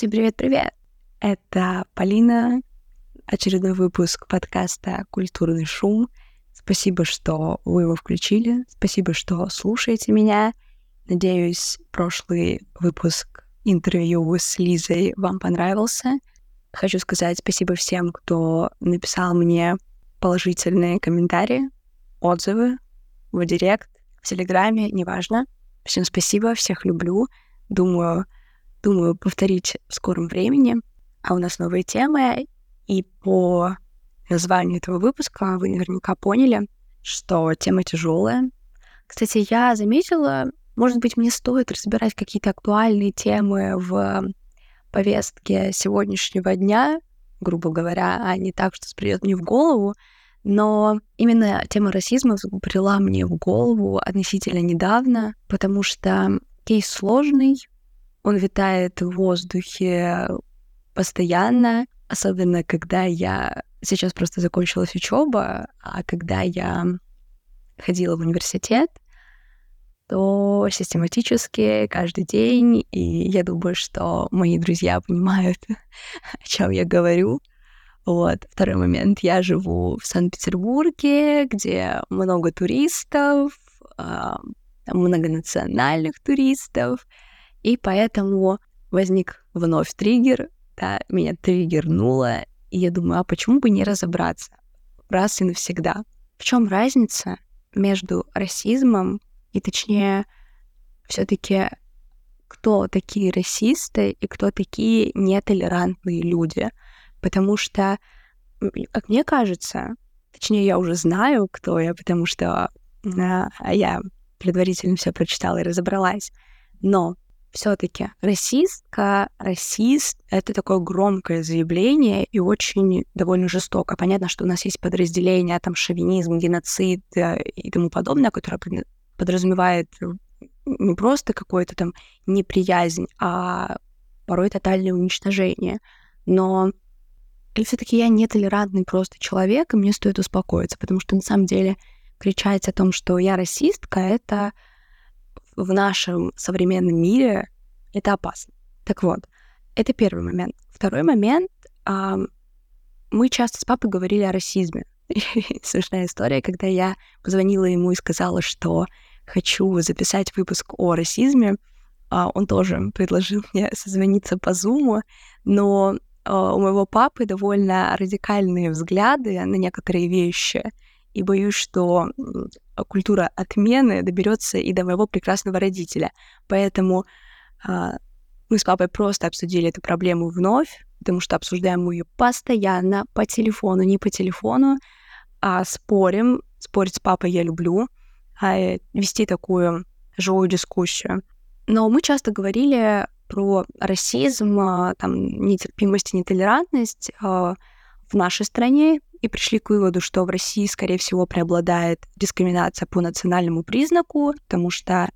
Всем привет-привет! Это Полина, очередной выпуск подкаста «Культурный шум». Спасибо, что вы его включили, спасибо, что слушаете меня. Надеюсь, прошлый выпуск интервью с Лизой вам понравился. Хочу сказать спасибо всем, кто написал мне положительные комментарии, отзывы в директ, в Телеграме, неважно. Всем спасибо, всех люблю. Думаю, думаю повторить в скором времени. А у нас новые темы, и по названию этого выпуска вы наверняка поняли, что тема тяжелая. Кстати, я заметила, может быть, мне стоит разбирать какие-то актуальные темы в повестке сегодняшнего дня, грубо говоря, а не так, что придет мне в голову. Но именно тема расизма взбрела мне в голову относительно недавно, потому что кейс сложный, он витает в воздухе постоянно, особенно когда я сейчас просто закончилась учеба, а когда я ходила в университет, то систематически каждый день, и я думаю, что мои друзья понимают, о чем я говорю. Вот. Второй момент. Я живу в Санкт-Петербурге, где много туристов, а, многонациональных туристов, и поэтому возник вновь триггер, да, меня триггернуло, и я думаю, а почему бы не разобраться раз и навсегда? В чем разница между расизмом и, точнее, все-таки кто такие расисты и кто такие нетолерантные люди? Потому что, как мне кажется, точнее, я уже знаю, кто я, потому что а, я предварительно все прочитала и разобралась. Но все-таки расистка, расист — это такое громкое заявление и очень довольно жестоко. Понятно, что у нас есть подразделения, там, шовинизм, геноцид э, и тому подобное, которое подразумевает не просто какое-то там неприязнь, а порой тотальное уничтожение. Но или все-таки я нетолерантный просто человек, и мне стоит успокоиться, потому что на самом деле кричать о том, что я расистка, это в нашем современном мире это опасно. Так вот, это первый момент. Второй момент. А, мы часто с папой говорили о расизме. Смешная история, когда я позвонила ему и сказала, что хочу записать выпуск о расизме, а, он тоже предложил мне созвониться по Зуму, но а, у моего папы довольно радикальные взгляды на некоторые вещи, и боюсь, что культура отмены доберется и до моего прекрасного родителя. Поэтому а, мы с папой просто обсудили эту проблему вновь, потому что обсуждаем мы ее постоянно по телефону, не по телефону, а спорим. Спорить с папой я люблю, а вести такую живую дискуссию. Но мы часто говорили про расизм, а, там, нетерпимость и нетолерантность а, в нашей стране и пришли к выводу, что в России, скорее всего, преобладает дискриминация по национальному признаку, потому что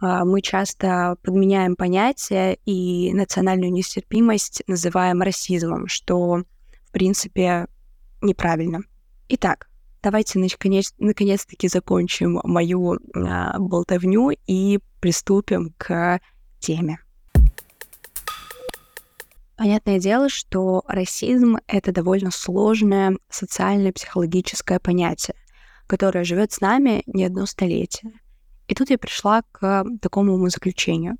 а, мы часто подменяем понятие и национальную нестерпимость называем расизмом, что, в принципе, неправильно. Итак, давайте наконец- наконец-таки закончим мою а, болтовню и приступим к теме. Понятное дело, что расизм — это довольно сложное социальное психологическое понятие, которое живет с нами не одно столетие. И тут я пришла к такому умозаключению.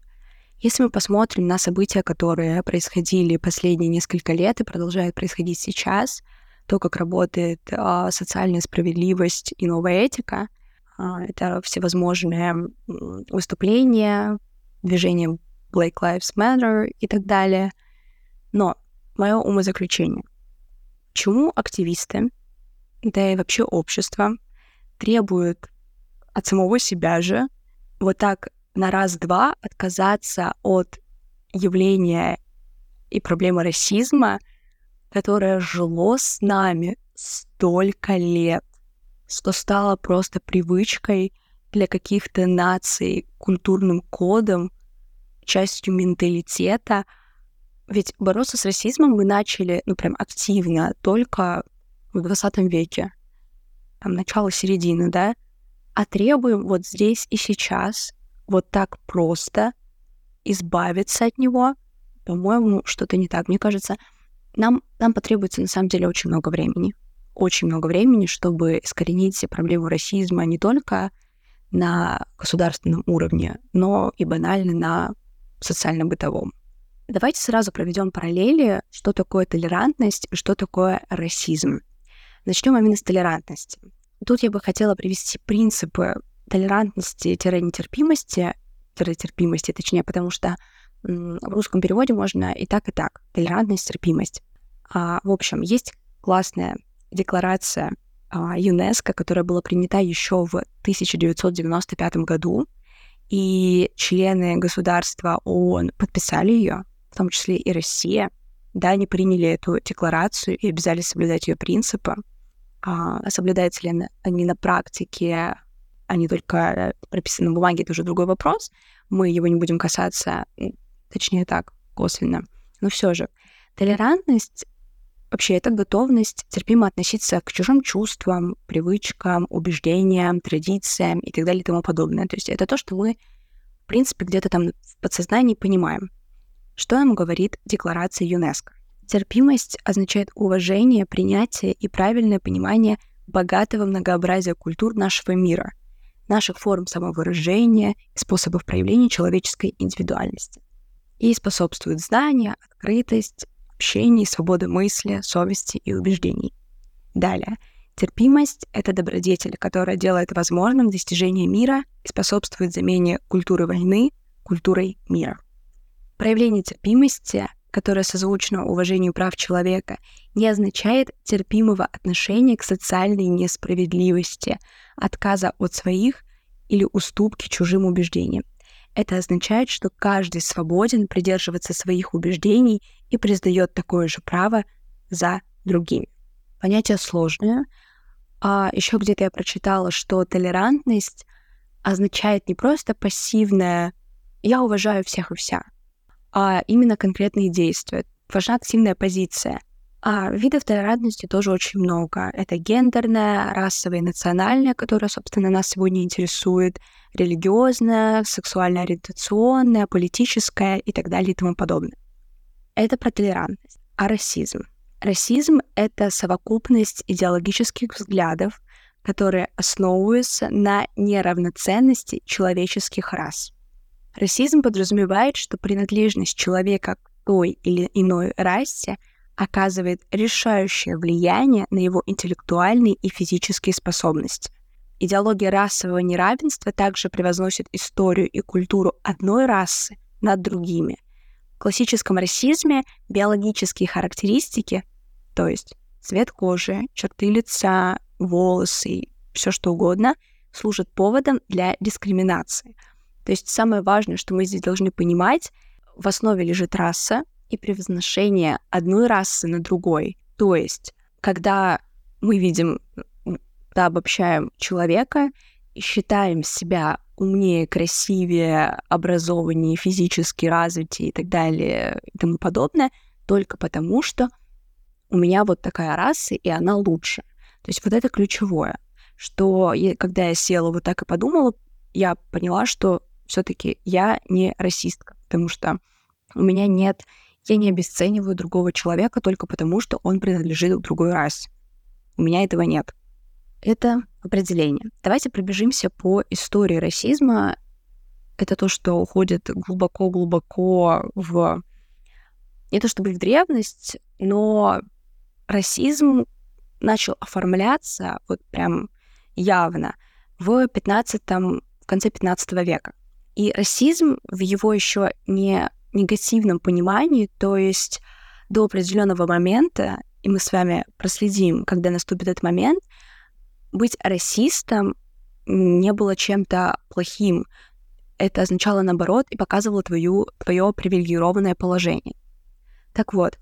Если мы посмотрим на события, которые происходили последние несколько лет и продолжают происходить сейчас, то, как работает а, социальная справедливость и новая этика, а, это всевозможные выступления, движение Black Lives Matter и так далее — но мое умозаключение. Почему активисты, да и вообще общество, требуют от самого себя же вот так на раз-два отказаться от явления и проблемы расизма, которое жило с нами столько лет, что стало просто привычкой для каких-то наций, культурным кодом, частью менталитета — ведь бороться с расизмом мы начали, ну, прям активно, только в 20 веке. Там начало середины, да? А требуем вот здесь и сейчас, вот так просто избавиться от него, по-моему, что-то не так. Мне кажется, нам, нам потребуется на самом деле очень много времени. Очень много времени, чтобы искоренить проблему расизма не только на государственном уровне, но и банально на социально-бытовом. Давайте сразу проведем параллели, что такое толерантность и что такое расизм. Начнем именно с толерантности. Тут я бы хотела привести принципы толерантности-нетерпимости, терпимости, точнее, потому что в русском переводе можно и так, и так. Толерантность, терпимость. А, в общем, есть классная декларация а, ЮНЕСКО, которая была принята еще в 1995 году, и члены государства ООН подписали ее, том числе и Россия. Да, они приняли эту декларацию и обязались соблюдать ее принципы. А соблюдаются ли они на практике, а не только прописаны на бумаге, это уже другой вопрос. Мы его не будем касаться, точнее так, косвенно. Но все же, толерантность вообще это готовность терпимо относиться к чужим чувствам, привычкам, убеждениям, традициям и так далее и тому подобное. То есть это то, что мы, в принципе, где-то там в подсознании понимаем. Что нам говорит декларация ЮНЕСКО? Терпимость означает уважение, принятие и правильное понимание богатого многообразия культур нашего мира, наших форм самовыражения и способов проявления человеческой индивидуальности. И способствует знание, открытость, общение, свобода мысли, совести и убеждений. Далее. Терпимость — это добродетель, которая делает возможным достижение мира и способствует замене культуры войны культурой мира. Проявление терпимости которое созвучно уважению прав человека, не означает терпимого отношения к социальной несправедливости, отказа от своих или уступки чужим убеждениям. Это означает, что каждый свободен придерживаться своих убеждений и признает такое же право за другими. Понятие сложное. А еще где-то я прочитала, что толерантность означает не просто пассивное «я уважаю всех и вся», а именно конкретные действия. Важна активная позиция. А видов толерантности тоже очень много. Это гендерная, расовая и национальная, которая, собственно, нас сегодня интересует, религиозная, сексуально-ориентационная, политическая и так далее и тому подобное. Это про толерантность. А расизм? Расизм — это совокупность идеологических взглядов, которые основываются на неравноценности человеческих рас. Расизм подразумевает, что принадлежность человека к той или иной расе оказывает решающее влияние на его интеллектуальные и физические способности. Идеология расового неравенства также превозносит историю и культуру одной расы над другими. В классическом расизме биологические характеристики, то есть цвет кожи, черты лица, волосы, все что угодно, служат поводом для дискриминации – то есть самое важное, что мы здесь должны понимать, в основе лежит раса и превозношение одной расы на другой. То есть, когда мы видим, да, обобщаем человека и считаем себя умнее, красивее, образованнее, физически развитее и так далее и тому подобное, только потому что у меня вот такая раса, и она лучше. То есть вот это ключевое, что я, когда я села вот так и подумала, я поняла, что все-таки я не расистка, потому что у меня нет, я не обесцениваю другого человека только потому, что он принадлежит к другой расе. У меня этого нет. Это определение. Давайте пробежимся по истории расизма. Это то, что уходит глубоко-глубоко в... Не то чтобы в древность, но расизм начал оформляться вот прям явно в 15 в конце 15 века. И расизм в его еще не негативном понимании, то есть до определенного момента, и мы с вами проследим, когда наступит этот момент, быть расистом не было чем-то плохим. Это означало наоборот и показывало твою, твое привилегированное положение. Так вот,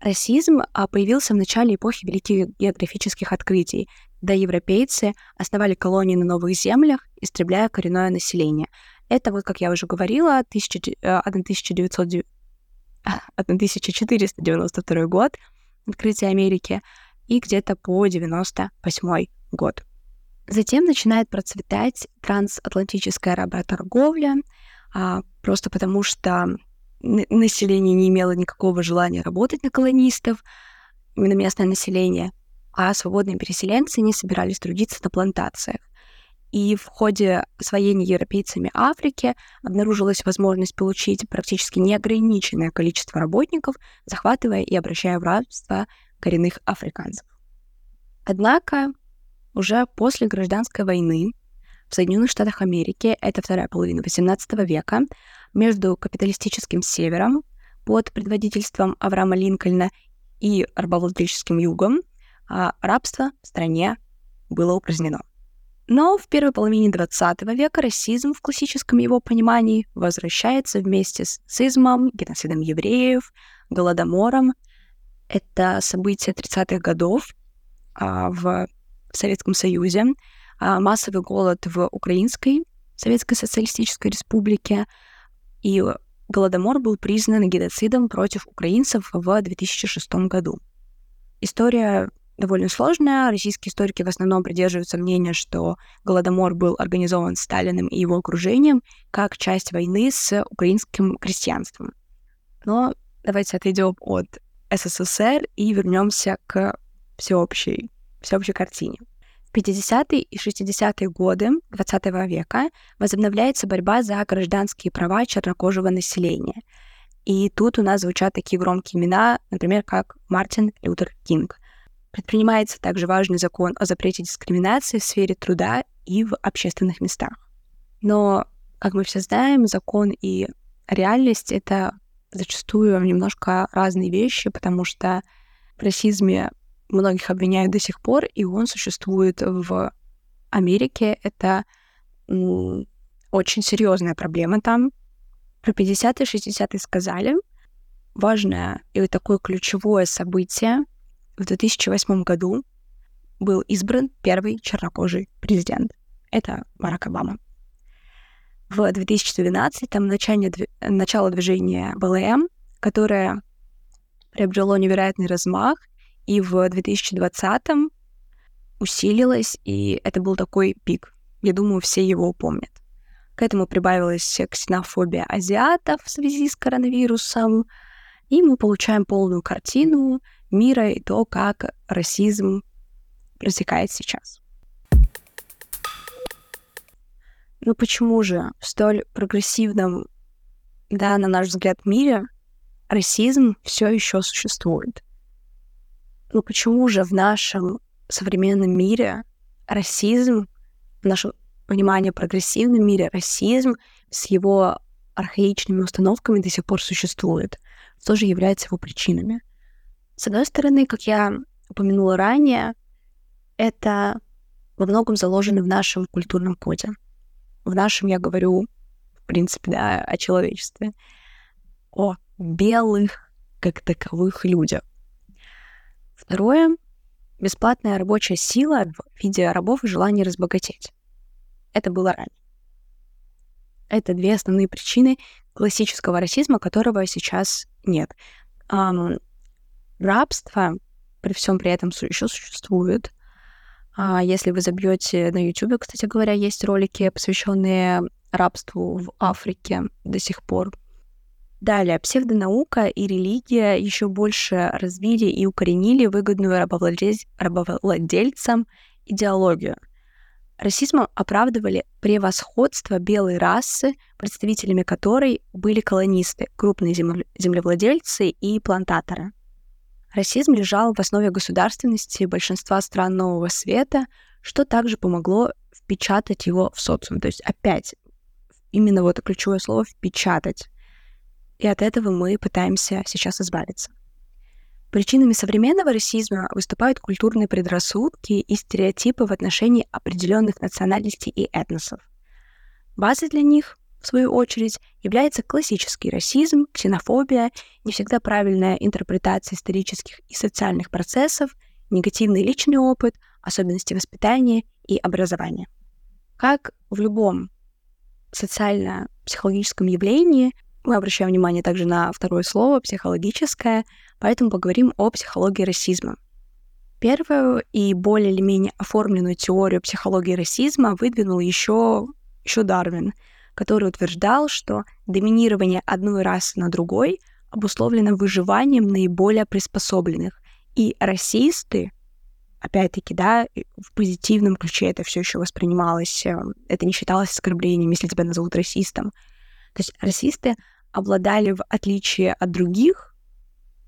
расизм а, появился в начале эпохи великих географических открытий, когда европейцы основали колонии на новых землях, истребляя коренное население — это вот, как я уже говорила, 1900, 1492 э, год, открытие Америки, и где-то по 98 год. Затем начинает процветать трансатлантическая работорговля, а, просто потому что население не имело никакого желания работать на колонистов, именно местное население, а свободные переселенцы не собирались трудиться на плантациях. И в ходе освоения европейцами Африки обнаружилась возможность получить практически неограниченное количество работников, захватывая и обращая в рабство коренных африканцев. Однако уже после гражданской войны в Соединенных Штатах Америки, это вторая половина XVIII века, между капиталистическим севером под предводительством Авраама Линкольна и рабовладельческим югом а рабство в стране было упразднено. Но в первой половине XX века расизм в классическом его понимании возвращается вместе с нацизмом, геноцидом евреев, голодомором. Это события 30-х годов а, в Советском Союзе, а, массовый голод в Украинской Советской Социалистической Республике, и голодомор был признан геноцидом против украинцев в 2006 году. История довольно сложная. Российские историки в основном придерживаются мнения, что Голодомор был организован Сталиным и его окружением как часть войны с украинским крестьянством. Но давайте отойдем от СССР и вернемся к всеобщей, всеобщей картине. В 50-е и 60-е годы XX века возобновляется борьба за гражданские права чернокожего населения. И тут у нас звучат такие громкие имена, например, как Мартин Лютер Кинг — Предпринимается также важный закон о запрете дискриминации в сфере труда и в общественных местах. Но, как мы все знаем, закон и реальность — это зачастую немножко разные вещи, потому что в расизме многих обвиняют до сих пор, и он существует в Америке. Это очень серьезная проблема там. Про 50-е, 60-е сказали. Важное и такое ключевое событие в 2008 году был избран первый чернокожий президент. Это Барак Обама. В 2012-м начало, начало движения БЛМ, которое приобрело невероятный размах, и в 2020-м усилилось, и это был такой пик. Я думаю, все его помнят. К этому прибавилась ксенофобия азиатов в связи с коронавирусом, и мы получаем полную картину мира и то, как расизм протекает сейчас. Но почему же в столь прогрессивном, да, на наш взгляд, мире расизм все еще существует? Но почему же в нашем современном мире расизм, в нашем понимании прогрессивном мире расизм с его архаичными установками до сих пор существует? Что же является его причинами? С одной стороны, как я упомянула ранее, это во многом заложено в нашем культурном коде. В нашем я говорю, в принципе, да, о человечестве, о белых как таковых людях. Второе — бесплатная рабочая сила в виде рабов и желание разбогатеть. Это было ранее. Это две основные причины классического расизма, которого сейчас нет рабство при всем при этом еще существует. А если вы забьете на YouTube, кстати говоря, есть ролики, посвященные рабству в Африке до сих пор. Далее, псевдонаука и религия еще больше развили и укоренили выгодную рабовладель... рабовладельцам идеологию. Расизмом оправдывали превосходство белой расы, представителями которой были колонисты, крупные землевладельцы и плантаторы. Расизм лежал в основе государственности большинства стран Нового Света, что также помогло впечатать его в социум. То есть опять именно вот ключевое слово «впечатать». И от этого мы пытаемся сейчас избавиться. Причинами современного расизма выступают культурные предрассудки и стереотипы в отношении определенных национальностей и этносов. Базой для них в свою очередь, является классический расизм, ксенофобия, не всегда правильная интерпретация исторических и социальных процессов, негативный личный опыт, особенности воспитания и образования. Как в любом социально-психологическом явлении, мы обращаем внимание также на второе слово «психологическое», поэтому поговорим о психологии расизма. Первую и более или менее оформленную теорию психологии расизма выдвинул еще, еще Дарвин — который утверждал, что доминирование одной расы на другой обусловлено выживанием наиболее приспособленных. И расисты, опять-таки, да, в позитивном ключе это все еще воспринималось, э, это не считалось оскорблением, если тебя назовут расистом. То есть расисты обладали, в отличие от других,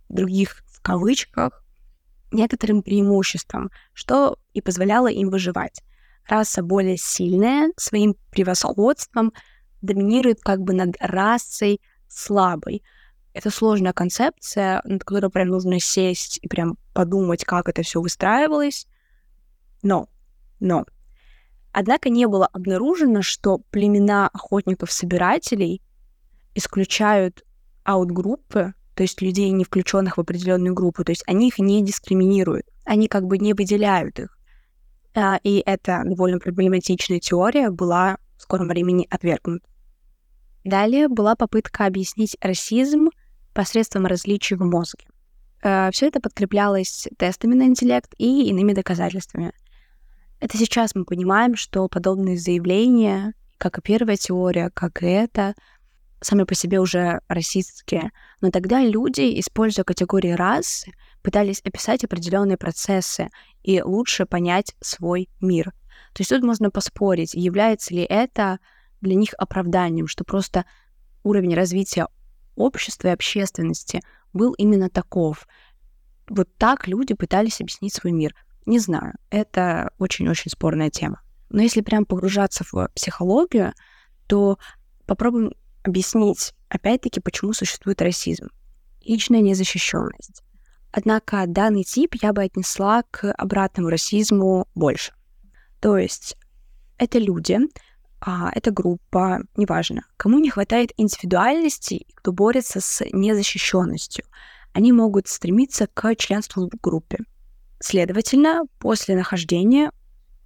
других в кавычках, некоторым преимуществом, что и позволяло им выживать. Раса более сильная, своим превосходством доминирует как бы над расой слабой. Это сложная концепция, над которой прям нужно сесть и прям подумать, как это все выстраивалось. Но, но. Однако не было обнаружено, что племена охотников-собирателей исключают аутгруппы то есть людей, не включенных в определенную группу, то есть они их не дискриминируют, они как бы не выделяют их. А, и эта довольно проблематичная теория была в скором времени отвергнута. Далее была попытка объяснить расизм посредством различий в мозге. А, Все это подкреплялось тестами на интеллект и иными доказательствами. Это сейчас мы понимаем, что подобные заявления, как и первая теория, как и это, сами по себе уже расистские, но тогда люди, используя категории расы, пытались описать определенные процессы и лучше понять свой мир. То есть тут можно поспорить, является ли это для них оправданием, что просто уровень развития общества и общественности был именно таков. Вот так люди пытались объяснить свой мир. Не знаю, это очень-очень спорная тема. Но если прям погружаться в психологию, то попробуем объяснить, опять-таки, почему существует расизм. Личная незащищенность. Однако данный тип я бы отнесла к обратному расизму больше. То есть это люди, а, это группа, неважно, кому не хватает индивидуальности, кто борется с незащищенностью. Они могут стремиться к членству в группе. Следовательно, после нахождения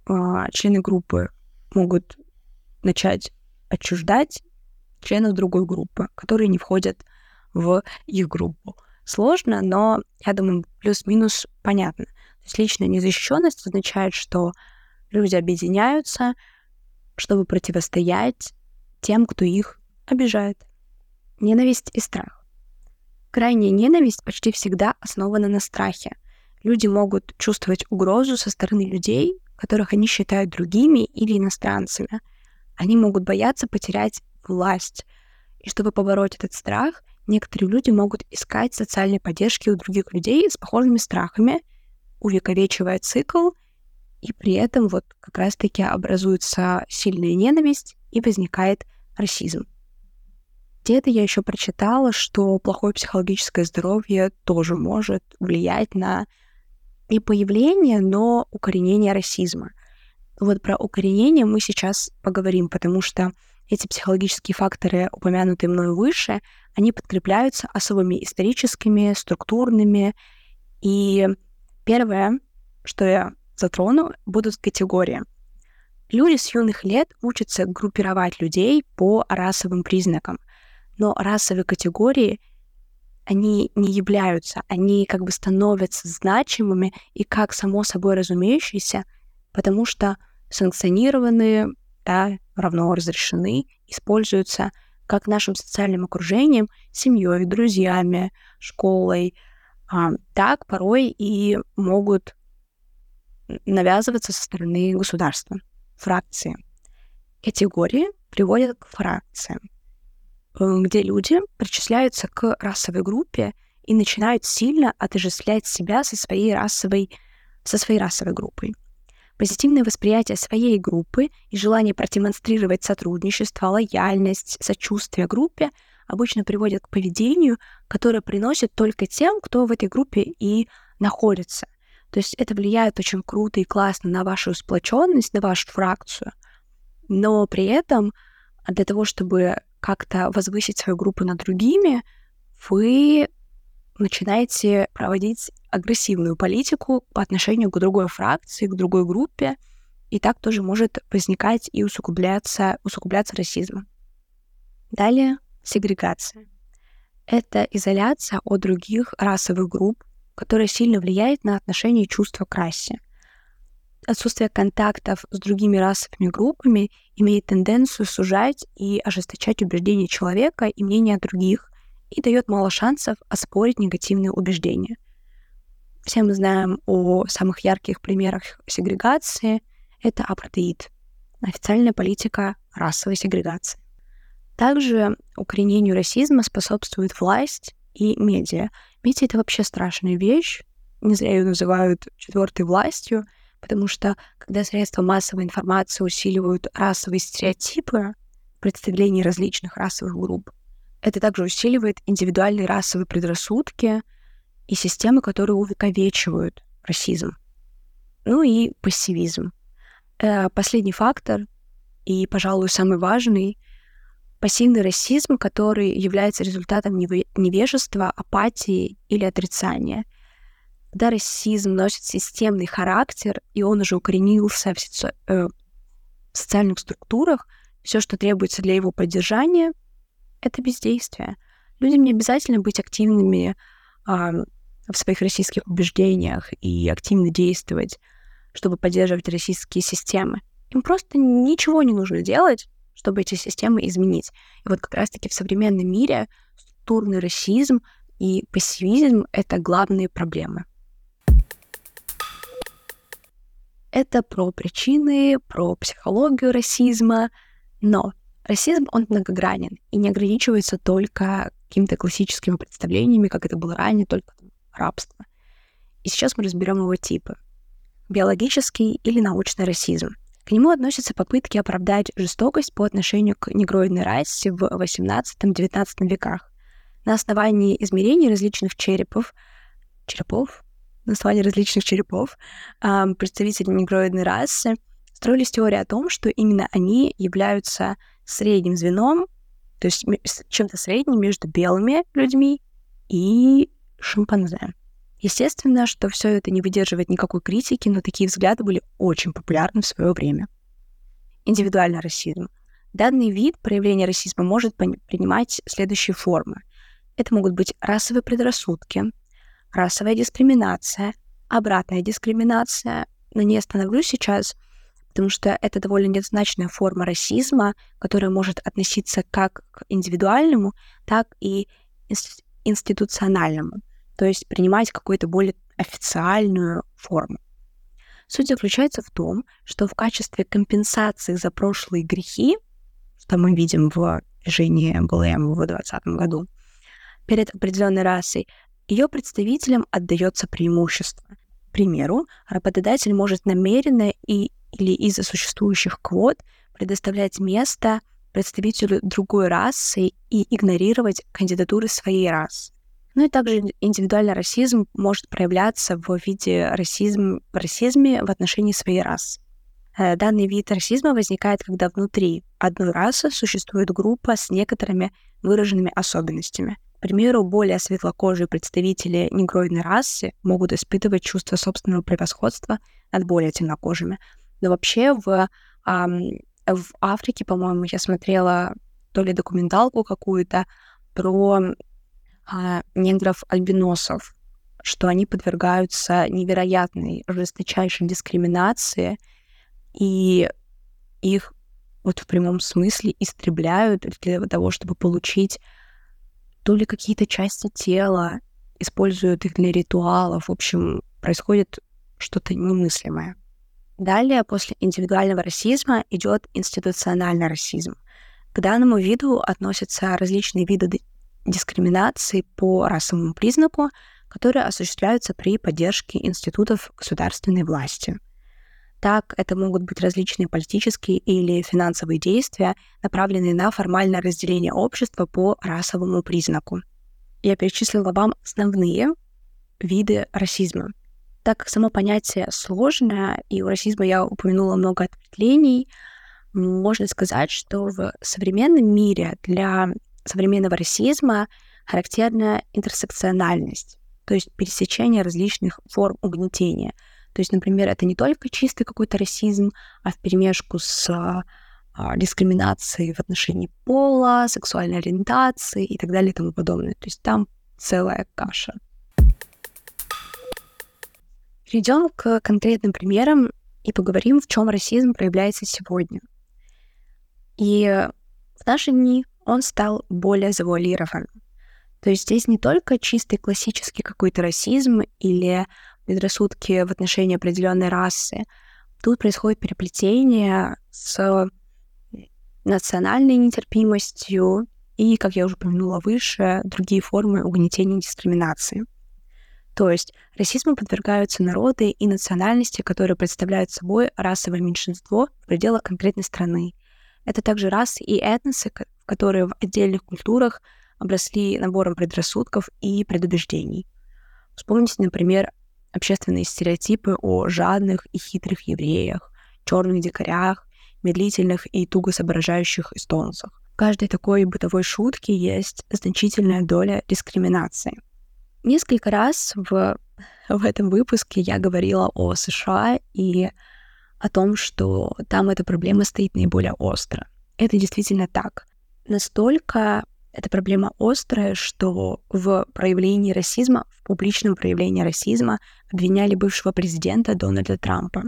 а, члены группы могут начать отчуждать членов другой группы, которые не входят в их группу. Сложно, но, я думаю, плюс-минус понятно. То есть личная незащищенность означает, что люди объединяются, чтобы противостоять тем, кто их обижает. Ненависть и страх. Крайняя ненависть почти всегда основана на страхе. Люди могут чувствовать угрозу со стороны людей, которых они считают другими или иностранцами. Они могут бояться потерять власть. И чтобы побороть этот страх, некоторые люди могут искать социальной поддержки у других людей с похожими страхами, увековечивая цикл, и при этом вот как раз-таки образуется сильная ненависть и возникает расизм. Где-то я еще прочитала, что плохое психологическое здоровье тоже может влиять на не появление, но укоренение расизма. Вот про укоренение мы сейчас поговорим, потому что эти психологические факторы, упомянутые мною выше, они подкрепляются особыми историческими, структурными. И первое, что я затрону, будут категории. Люди с юных лет учатся группировать людей по расовым признакам, но расовые категории они не являются, они как бы становятся значимыми и как само собой разумеющиеся, потому что санкционированные да, равно разрешены, используются как нашим социальным окружением, семьей, друзьями, школой, а, так порой и могут навязываться со стороны государства, фракции. Категории приводят к фракциям, э, где люди причисляются к расовой группе и начинают сильно отождествлять себя со своей расовой, со своей расовой группой. Позитивное восприятие своей группы и желание продемонстрировать сотрудничество, лояльность, сочувствие группе обычно приводят к поведению, которое приносит только тем, кто в этой группе и находится. То есть это влияет очень круто и классно на вашу сплоченность, на вашу фракцию. Но при этом для того, чтобы как-то возвысить свою группу над другими, вы начинаете проводить агрессивную политику по отношению к другой фракции, к другой группе, и так тоже может возникать и усугубляться, усугубляться расизм. Далее сегрегация. Это изоляция от других расовых групп, которая сильно влияет на отношение и чувства к расе. отсутствие контактов с другими расовыми группами имеет тенденцию сужать и ожесточать убеждения человека и мнения других, и дает мало шансов оспорить негативные убеждения. Все мы знаем о самых ярких примерах сегрегации. Это апартеид, официальная политика расовой сегрегации. Также укоренению расизма способствует власть и медиа. Медиа — это вообще страшная вещь. Не зря ее называют четвертой властью, потому что когда средства массовой информации усиливают расовые стереотипы, представления различных расовых групп, это также усиливает индивидуальные расовые предрассудки и системы, которые увековечивают расизм. Ну и пассивизм. Э, последний фактор, и, пожалуй, самый важный, пассивный расизм, который является результатом невежества, апатии или отрицания. Когда расизм носит системный характер, и он уже укоренился в, соци... э, в социальных структурах, все, что требуется для его поддержания, это бездействие. Людям не обязательно быть активными э, в своих российских убеждениях и активно действовать, чтобы поддерживать российские системы. Им просто ничего не нужно делать, чтобы эти системы изменить. И вот как раз-таки в современном мире структурный расизм и пассивизм — это главные проблемы. Это про причины, про психологию расизма, но расизм, он многогранен и не ограничивается только какими-то классическими представлениями, как это было ранее, только рабство. И сейчас мы разберем его типы. Биологический или научный расизм. К нему относятся попытки оправдать жестокость по отношению к негроидной расе в XVIII-XIX веках на основании измерений различных черепов, черепов, на основании различных черепов представителей негроидной расы строились теории о том, что именно они являются средним звеном, то есть чем-то средним между белыми людьми и шимпанзе. Естественно, что все это не выдерживает никакой критики, но такие взгляды были очень популярны в свое время. Индивидуальный расизм. Данный вид проявления расизма может принимать следующие формы. Это могут быть расовые предрассудки, расовая дискриминация, обратная дискриминация. На ней остановлюсь сейчас, потому что это довольно неоднозначная форма расизма, которая может относиться как к индивидуальному, так и институциональному то есть принимать какую-то более официальную форму. Суть заключается в том, что в качестве компенсации за прошлые грехи, что мы видим в движении БЛМ в 2020 году, перед определенной расой, ее представителям отдается преимущество. К примеру, работодатель может намеренно и, или из-за существующих квот предоставлять место представителю другой расы и игнорировать кандидатуры своей расы. Ну и также индивидуальный расизм может проявляться в виде расизм, расизме в отношении своей расы. Э, данный вид расизма возникает, когда внутри одной расы существует группа с некоторыми выраженными особенностями. К примеру, более светлокожие представители негроидной расы могут испытывать чувство собственного превосходства над более темнокожими. Но вообще в, эм, в Африке, по-моему, я смотрела то ли документалку какую-то про негров-альбиносов, что они подвергаются невероятной, жесточайшей дискриминации, и их вот в прямом смысле истребляют для того, чтобы получить то ли какие-то части тела, используют их для ритуалов. В общем, происходит что-то немыслимое. Далее, после индивидуального расизма, идет институциональный расизм. К данному виду относятся различные виды дискриминации по расовому признаку, которые осуществляются при поддержке институтов государственной власти. Так, это могут быть различные политические или финансовые действия, направленные на формальное разделение общества по расовому признаку. Я перечислила вам основные виды расизма. Так как само понятие сложное, и у расизма я упомянула много ответвлений, можно сказать, что в современном мире для современного расизма характерна интерсекциональность, то есть пересечение различных форм угнетения. То есть, например, это не только чистый какой-то расизм, а в перемешку с а, дискриминацией в отношении пола, сексуальной ориентации и так далее и тому подобное. То есть там целая каша. Перейдем к конкретным примерам и поговорим, в чем расизм проявляется сегодня. И в наши дни он стал более завуалированным. То есть здесь не только чистый классический какой-то расизм или предрассудки в отношении определенной расы. Тут происходит переплетение с национальной нетерпимостью и, как я уже упомянула выше, другие формы угнетения и дискриминации. То есть расизму подвергаются народы и национальности, которые представляют собой расовое меньшинство в пределах конкретной страны. Это также расы и этносы, которые в отдельных культурах обросли набором предрассудков и предубеждений. Вспомните, например, общественные стереотипы о жадных и хитрых евреях, черных дикарях, медлительных и туго соображающих эстонцах. В каждой такой бытовой шутке есть значительная доля дискриминации. Несколько раз в, в этом выпуске я говорила о США и о том, что там эта проблема стоит наиболее остро. Это действительно так. Настолько эта проблема острая, что в проявлении расизма, в публичном проявлении расизма обвиняли бывшего президента Дональда Трампа.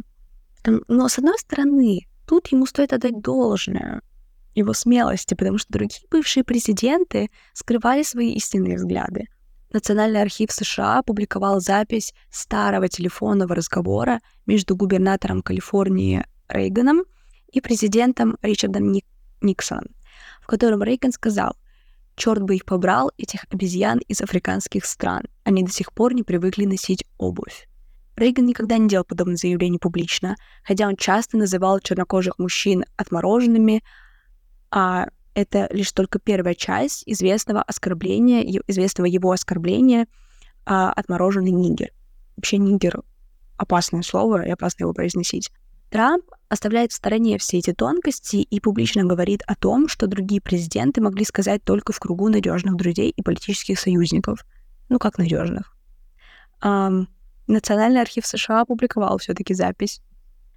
Но, с одной стороны, тут ему стоит отдать должное его смелости, потому что другие бывшие президенты скрывали свои истинные взгляды. Национальный архив США опубликовал запись старого телефонного разговора между губернатором Калифорнии Рейганом и президентом Ричардом Ник Никсоном, в котором Рейган сказал, Черт бы их побрал, этих обезьян из африканских стран. Они до сих пор не привыкли носить обувь. Рейган никогда не делал подобных заявлений публично, хотя он часто называл чернокожих мужчин отмороженными, а это лишь только первая часть известного оскорбления, известного его оскорбления а, отмороженный нигер. Вообще нигер — опасное слово, и опасно его произносить. Трамп оставляет в стороне все эти тонкости и публично говорит о том, что другие президенты могли сказать только в кругу надежных друзей и политических союзников. Ну, как надежных. Um, Национальный архив США опубликовал все-таки запись.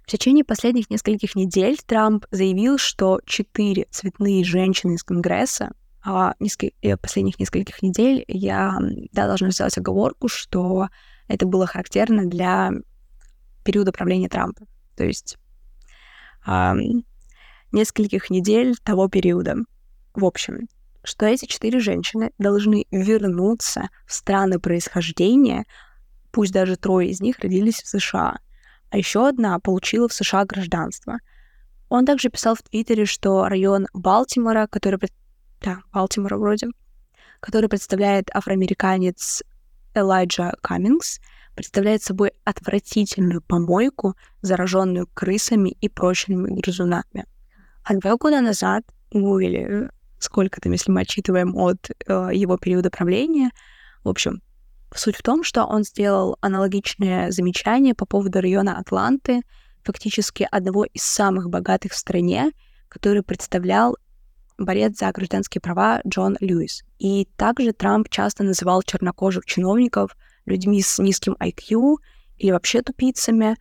В течение последних нескольких недель Трамп заявил, что четыре цветные женщины из Конгресса а э, последних нескольких недель я да, должна сделать оговорку, что это было характерно для периода правления Трампа. То есть нескольких недель того периода. В общем, что эти четыре женщины должны вернуться в страны происхождения, пусть даже трое из них родились в США, а еще одна получила в США гражданство. Он также писал в Твиттере, что район Балтимора, который... Да, Балтимора вроде, который представляет афроамериканец Элайджа Каммингс, представляет собой отвратительную помойку, зараженную крысами и прочими грызунами. А два года назад, ну или сколько там, если мы отчитываем от э, его периода правления, в общем, суть в том, что он сделал аналогичное замечание по поводу района Атланты, фактически одного из самых богатых в стране, который представлял борец за гражданские права Джон Льюис. И также Трамп часто называл чернокожих чиновников — людьми с низким IQ или вообще тупицами.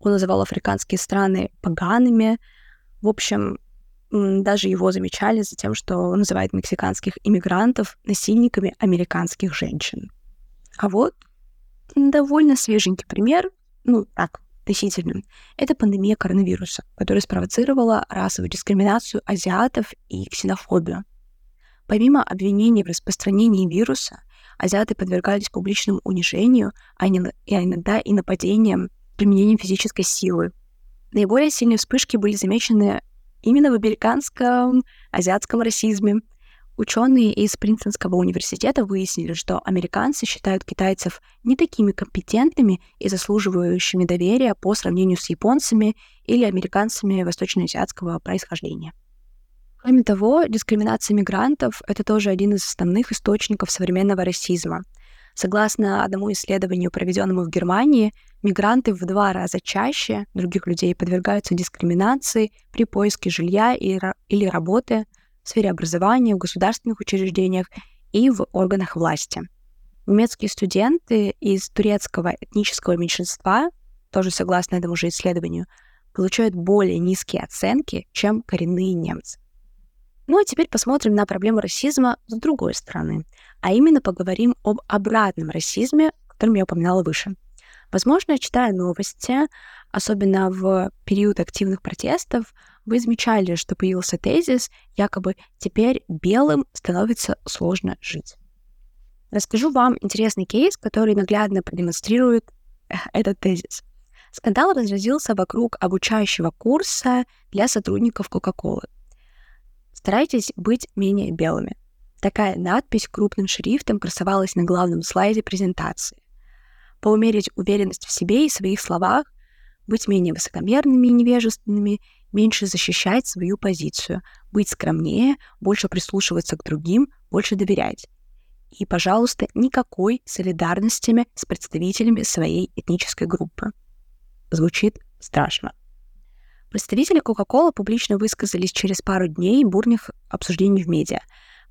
Он называл африканские страны погаными. В общем, даже его замечали за тем, что он называет мексиканских иммигрантов насильниками американских женщин. А вот довольно свеженький пример, ну так, относительно, это пандемия коронавируса, которая спровоцировала расовую дискриминацию азиатов и ксенофобию. Помимо обвинений в распространении вируса, азиаты подвергались публичному унижению, а иногда и нападениям, применением физической силы. Наиболее сильные вспышки были замечены именно в американском азиатском расизме. Ученые из Принстонского университета выяснили, что американцы считают китайцев не такими компетентными и заслуживающими доверия по сравнению с японцами или американцами восточноазиатского происхождения. Кроме того, дискриминация мигрантов — это тоже один из основных источников современного расизма. Согласно одному исследованию, проведенному в Германии, мигранты в два раза чаще других людей подвергаются дискриминации при поиске жилья или работы сфере образования, в государственных учреждениях и в органах власти. Немецкие студенты из турецкого этнического меньшинства, тоже согласно этому же исследованию, получают более низкие оценки, чем коренные немцы. Ну а теперь посмотрим на проблему расизма с другой стороны, а именно поговорим об обратном расизме, о котором я упоминала выше. Возможно, читая новости, особенно в период активных протестов, вы замечали, что появился тезис, якобы теперь белым становится сложно жить. Расскажу вам интересный кейс, который наглядно продемонстрирует э, этот тезис. Скандал разразился вокруг обучающего курса для сотрудников Coca-Cola. Старайтесь быть менее белыми. Такая надпись крупным шрифтом красовалась на главном слайде презентации. Поумерить уверенность в себе и своих словах, быть менее высокомерными и невежественными, меньше защищать свою позицию, быть скромнее, больше прислушиваться к другим, больше доверять. И, пожалуйста, никакой солидарностями с представителями своей этнической группы. Звучит страшно. Представители Coca-Cola публично высказались через пару дней бурных обсуждений в медиа,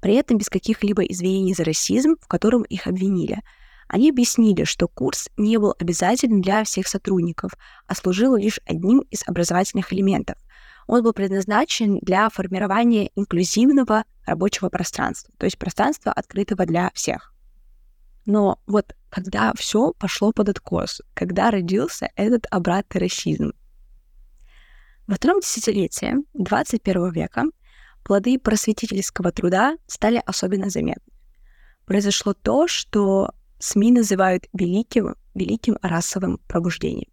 при этом без каких-либо извинений за расизм, в котором их обвинили. Они объяснили, что курс не был обязателен для всех сотрудников, а служил лишь одним из образовательных элементов. Он был предназначен для формирования инклюзивного рабочего пространства, то есть пространства, открытого для всех. Но вот когда все пошло под откос, когда родился этот обратный расизм. Во втором десятилетии 21 века плоды просветительского труда стали особенно заметны. Произошло то, что СМИ называют великим, великим расовым пробуждением.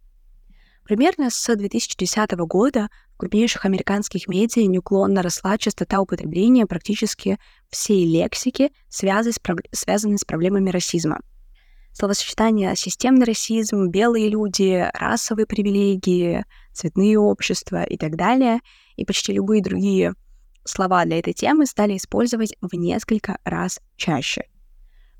Примерно с 2010 года в крупнейших американских медиа неуклонно росла частота употребления практически всей лексики, связанной с проблемами расизма. Словосочетания «системный расизм», «белые люди», «расовые привилегии», «цветные общества» и так далее, и почти любые другие слова для этой темы стали использовать в несколько раз чаще.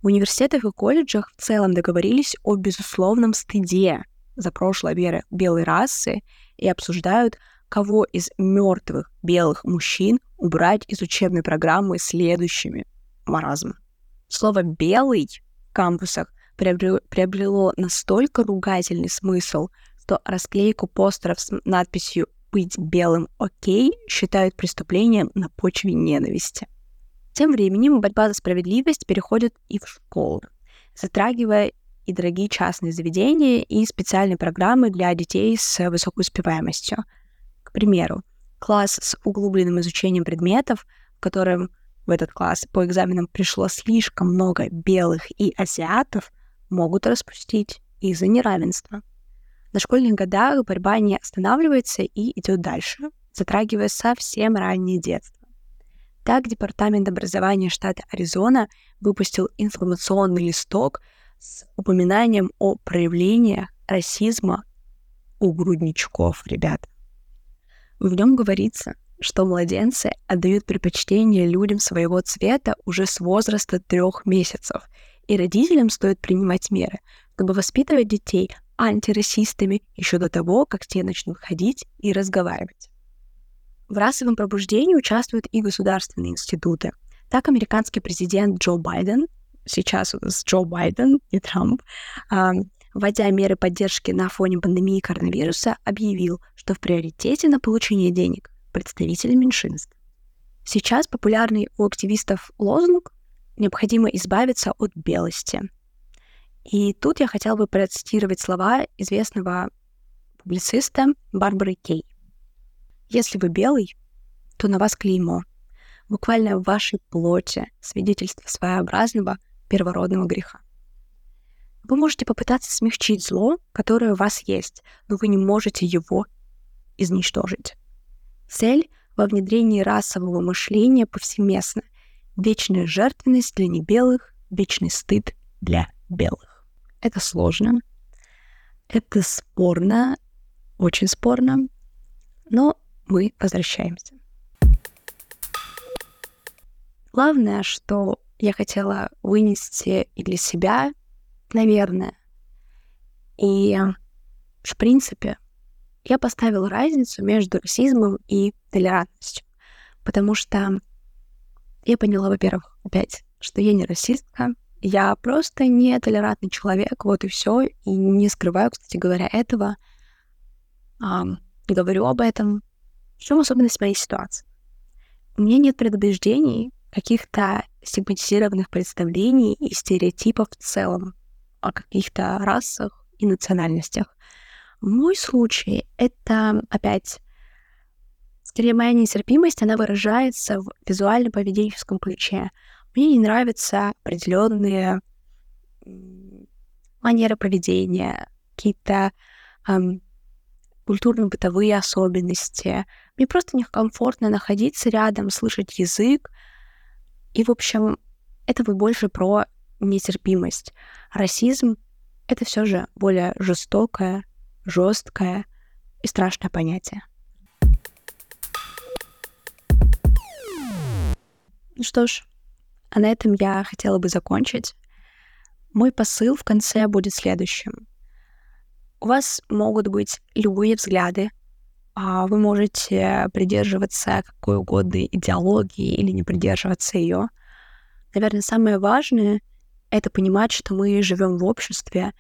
В университетах и колледжах в целом договорились о безусловном стыде за прошлое веры белой расы и обсуждают, кого из мертвых белых мужчин убрать из учебной программы следующими. Маразм. Слово «белый» в кампусах приобрело настолько ругательный смысл, что расклейку постеров с надписью «Быть белым окей» считают преступлением на почве ненависти. Тем временем борьба за справедливость переходит и в школу, затрагивая и дорогие частные заведения, и специальные программы для детей с высокой успеваемостью. К примеру, класс с углубленным изучением предметов, в котором в этот класс по экзаменам пришло слишком много белых и азиатов, могут распустить из-за неравенства. На школьных годах борьба не останавливается и идет дальше, затрагивая совсем раннее детство. Так Департамент образования штата Аризона выпустил информационный листок с упоминанием о проявлениях расизма у грудничков, ребят. В нем говорится, что младенцы отдают предпочтение людям своего цвета уже с возраста трех месяцев, и родителям стоит принимать меры, чтобы воспитывать детей антирасистами еще до того, как те начнут ходить и разговаривать. В расовом пробуждении участвуют и государственные институты. Так, американский президент Джо Байден сейчас у нас Джо Байден и Трамп, вводя меры поддержки на фоне пандемии коронавируса, объявил, что в приоритете на получение денег представители меньшинств. Сейчас популярный у активистов лозунг «необходимо избавиться от белости». И тут я хотела бы процитировать слова известного публициста Барбары Кей. «Если вы белый, то на вас клеймо. Буквально в вашей плоти свидетельство своеобразного первородного греха. Вы можете попытаться смягчить зло, которое у вас есть, но вы не можете его изничтожить. Цель во внедрении расового мышления повсеместно. Вечная жертвенность для небелых, вечный стыд для белых. Это сложно, это спорно, очень спорно, но мы возвращаемся. Главное, что я хотела вынести и для себя, наверное. И, в принципе, я поставила разницу между расизмом и толерантностью. Потому что я поняла, во-первых, опять, что я не расистка, я просто не толерантный человек, вот и все. И не скрываю, кстати говоря, этого. А, говорю об этом. В чем особенность моей ситуации? У меня нет предубеждений каких-то стигматизированных представлений и стереотипов в целом о каких-то расах и национальностях. Мой случай — это, опять, скорее моя нетерпимость, она выражается в визуально-поведенческом ключе. Мне не нравятся определенные манеры поведения, какие-то эм, культурно-бытовые особенности. Мне просто некомфортно находиться рядом, слышать язык. И, в общем, это будет больше про нетерпимость. Расизм — это все же более жестокое, жесткое и страшное понятие. Ну что ж, а на этом я хотела бы закончить. Мой посыл в конце будет следующим. У вас могут быть любые взгляды, вы можете придерживаться какой угодно идеологии или не придерживаться ее. Наверное, самое важное — это понимать, что мы живем в обществе,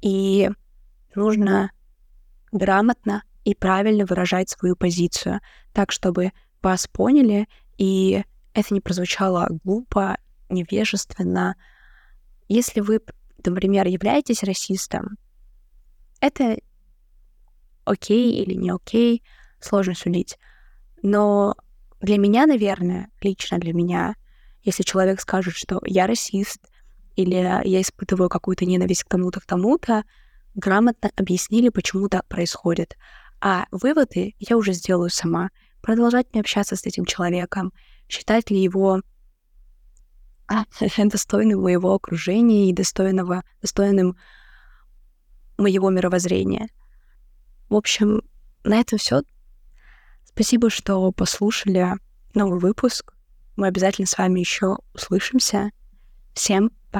и нужно грамотно и правильно выражать свою позицию, так, чтобы вас поняли, и это не прозвучало глупо, невежественно. Если вы, например, являетесь расистом, это окей или не окей, сложно судить. Но для меня, наверное, лично для меня, если человек скажет, что я расист, или я испытываю какую-то ненависть к тому-то, к тому-то, грамотно объяснили, почему так происходит. А выводы я уже сделаю сама. Продолжать мне общаться с этим человеком, считать ли его а, достойным моего окружения и достойного, достойным моего мировоззрения. В общем, на этом все. Спасибо, что послушали новый выпуск. Мы обязательно с вами еще услышимся. Всем